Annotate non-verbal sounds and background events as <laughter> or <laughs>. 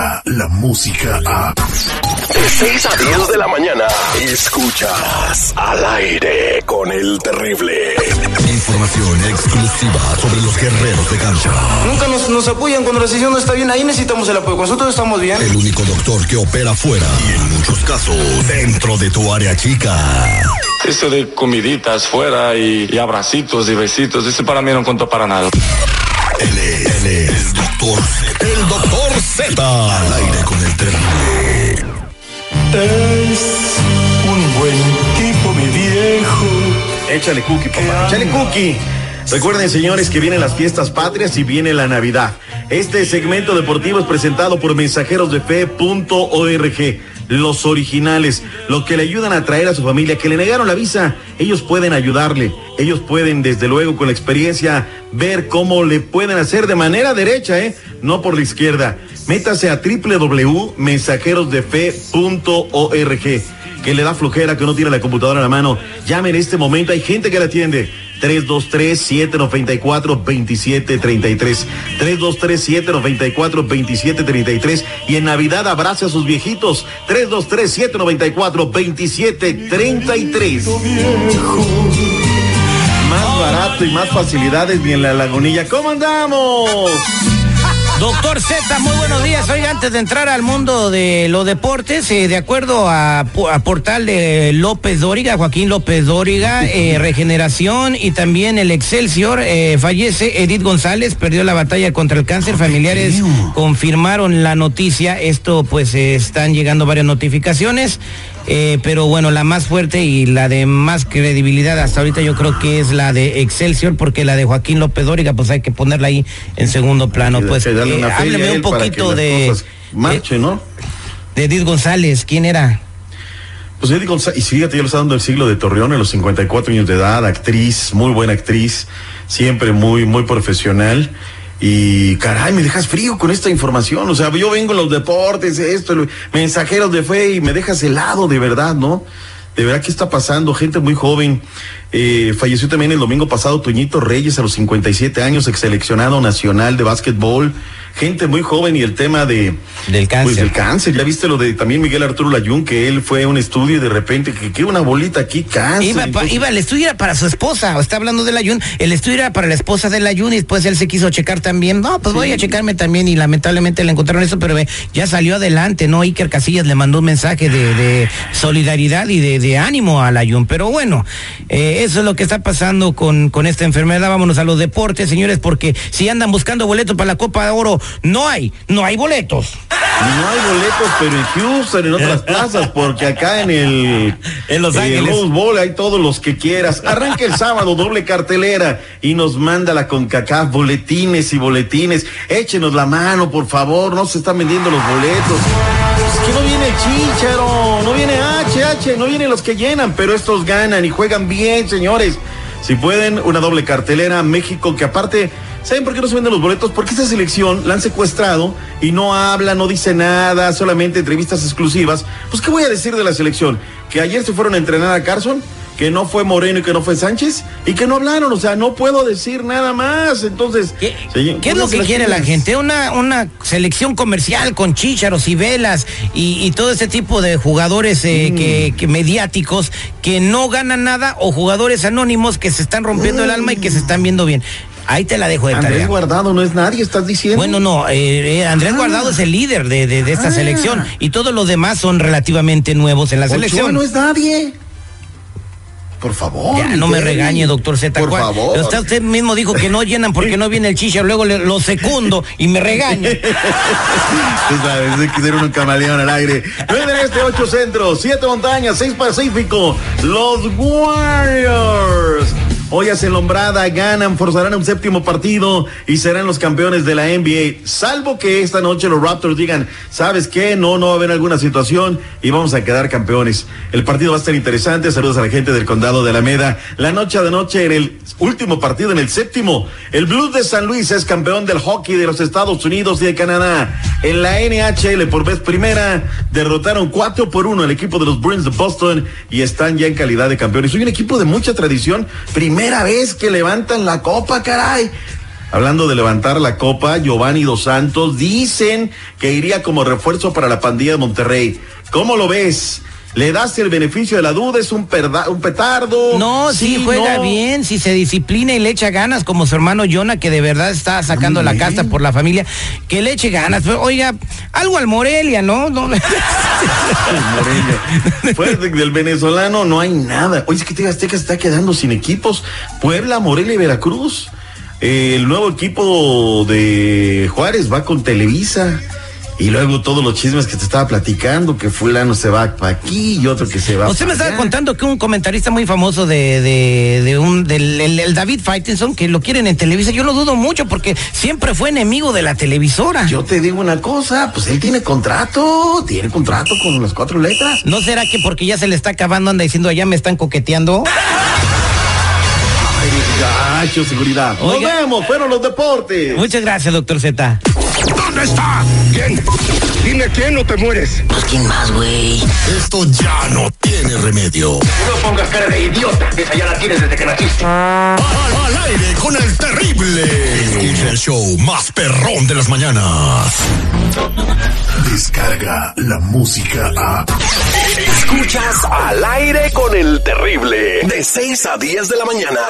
Llega la música a. De 6 a 10 de la mañana. Escuchas al aire con el terrible. Información exclusiva sobre los guerreros de cancha. Nunca nos, nos apoyan cuando la sesión no está bien. Ahí necesitamos el apoyo. Nosotros estamos bien. El único doctor que opera fuera y en muchos casos dentro de tu área chica. Eso de comiditas fuera y, y abracitos y besitos, eso para mí no contó para nada. Él es, él es doctor. El doctor Z. Al aire con el terrible. Es un buen tipo, mi viejo. Échale cookie, papá. Échale cookie. Recuerden, señores, que vienen las fiestas patrias y viene la Navidad. Este segmento deportivo es presentado por mensajerosdefe.org. Los originales, los que le ayudan a traer a su familia, que le negaron la visa, ellos pueden ayudarle. Ellos pueden, desde luego, con la experiencia, ver cómo le pueden hacer de manera derecha, ¿eh? No por la izquierda. Métase a www.mensajerosdefe.org que le da flojera, que no tiene la computadora en la mano, llame en este momento, hay gente que la atiende. 323-794-2733. 323-794-2733. Y en Navidad abrace a sus viejitos. 323-794-2733. Más barato y más facilidades ni en la lagunilla. ¿Cómo andamos? Doctor Z, muy buenos días. Hoy antes de entrar al mundo de los deportes, eh, de acuerdo a, a, portal de López Dóriga, Joaquín López Dóriga, <laughs> eh, Regeneración y también el Excelsior, eh, fallece Edith González, perdió la batalla contra el cáncer. Familiares confirmaron la noticia. Esto pues están llegando varias notificaciones. Eh, pero bueno, la más fuerte y la de más credibilidad hasta ahorita yo creo que es la de Excelsior, porque la de Joaquín López Dóriga, pues hay que ponerla ahí en segundo plano. Pues eh, hábleme un poquito de. Marche, ¿no? De Edith González, ¿quién era? Pues Edith González, y fíjate, yo le estaba dando el siglo de Torreón, en los 54 años de edad, actriz, muy buena actriz, siempre muy, muy profesional. Y caray, me dejas frío con esta información. O sea, yo vengo en los deportes, esto, mensajeros de fe y me dejas helado, de verdad, ¿no? De verdad, ¿qué está pasando? Gente muy joven. Eh, falleció también el domingo pasado Toñito Reyes a los 57 años, ex seleccionado nacional de básquetbol. Gente muy joven y el tema de del cáncer. Pues del cáncer. Ya viste lo de también Miguel Arturo Layún, que él fue a un estudio y de repente que, que una bolita aquí, cáncer. Iba, pa, iba, el estudio era para su esposa, o está hablando de Layún, el estudio era para la esposa de Layún y después él se quiso checar también. No, pues sí. voy a checarme también y lamentablemente le encontraron eso, pero ya salió adelante, ¿no? Iker Casillas le mandó un mensaje de, de solidaridad y de, de, ánimo a Layún. Pero bueno, eh, eso es lo que está pasando con, con esta enfermedad. Vámonos a los deportes, señores, porque si andan buscando boletos para la Copa de Oro, no hay, no hay boletos. No hay boletos, pero en Houston, en otras plazas, porque acá en el, <laughs> en Los Ángeles, Rose Bowl hay todos los que quieras. Arranca el sábado, doble cartelera y nos manda la CONCACAF boletines y boletines. Échenos la mano, por favor, no se están vendiendo los boletos. Es que no viene Chicharo, no viene HH, no vienen los que llenan, pero estos ganan y juegan bien, señores. Si pueden, una doble cartelera, México, que aparte ¿Saben por qué no se venden los boletos? Porque esta selección la han secuestrado y no habla, no dice nada, solamente entrevistas exclusivas. Pues, ¿qué voy a decir de la selección? Que ayer se fueron a entrenar a Carson, que no fue Moreno y que no fue Sánchez, y que no hablaron, o sea, no puedo decir nada más. Entonces, ¿qué, ¿qué es lo que quiere la gente? Una, una selección comercial con chícharos y velas y, y todo ese tipo de jugadores eh, mm. que, que, mediáticos que no ganan nada o jugadores anónimos que se están rompiendo mm. el alma y que se están viendo bien. Ahí te la dejo de Andrés tarea. Guardado no es nadie, estás diciendo. Bueno, no, eh, eh, Andrés ah. Guardado es el líder de, de, de esta ah. selección y todos los demás son relativamente nuevos en la Ochoa selección. no es nadie. Por favor. Ya, no me regañe, doctor Z. Por favor. Usted, usted, mismo dijo que no llenan porque no viene el chicha, luego le, lo secundo y me regaña. sabes, que ser un camaleón al aire. Nueve en este, ocho centros, siete montañas, seis pacífico. Los Warriors. Hoy hacen lombrada, ganan, forzarán un séptimo partido y serán los campeones de la NBA. Salvo que esta noche los Raptors digan, ¿sabes qué? No, no va a haber alguna situación y vamos a quedar campeones. El partido va a estar interesante. Saludos a la gente del condado de Alameda. La noche de noche en el último partido, en el séptimo, el Blues de San Luis es campeón del hockey de los Estados Unidos y de Canadá. En la NHL por vez primera derrotaron cuatro por uno al equipo de los Bruins de Boston y están ya en calidad de campeones. Soy un equipo de mucha tradición. Primera vez que levantan la copa, caray. hablando de levantar la copa, Giovanni Dos Santos, dicen que iría como refuerzo para la pandilla de Monterrey. ¿Cómo lo ves? ¿Le das el beneficio de la duda? ¿Es un, perda- un petardo? No, sí, juega no. bien, si se disciplina y le echa ganas, como su hermano Jonah, que de verdad está sacando la casta por la familia, que le eche ganas. Oiga, algo al Morelia, ¿no? no <laughs> Morelia. De- del venezolano no hay nada. Oye, es que Azteca se está quedando sin equipos. Puebla, Morelia y Veracruz. Eh, el nuevo equipo de Juárez va con Televisa. Y luego todos los chismes que te estaba platicando, que fulano se va para aquí y otro que se va Usted me estaba contando que un comentarista muy famoso de, de, de un del el, el David Faitelson, que lo quieren en Televisa, yo lo dudo mucho porque siempre fue enemigo de la televisora. Yo te digo una cosa, pues él tiene contrato, tiene contrato con las cuatro letras. ¿No será que porque ya se le está acabando anda diciendo allá me están coqueteando? <laughs> Ay, gacho, seguridad. Nos Oiga. vemos, fueron los deportes. Muchas gracias, doctor Z. ¿Dónde está? ¿Quién? Dime quién no te mueres. Pues quién más, güey. Esto ya no tiene remedio. No pongas cara de idiota, que esa ya la tienes desde que naciste. Al, al aire con el terrible. Escucha el show más perrón de las mañanas. Descarga la música a. Escuchas al aire con el terrible. De 6 a 10 de la mañana.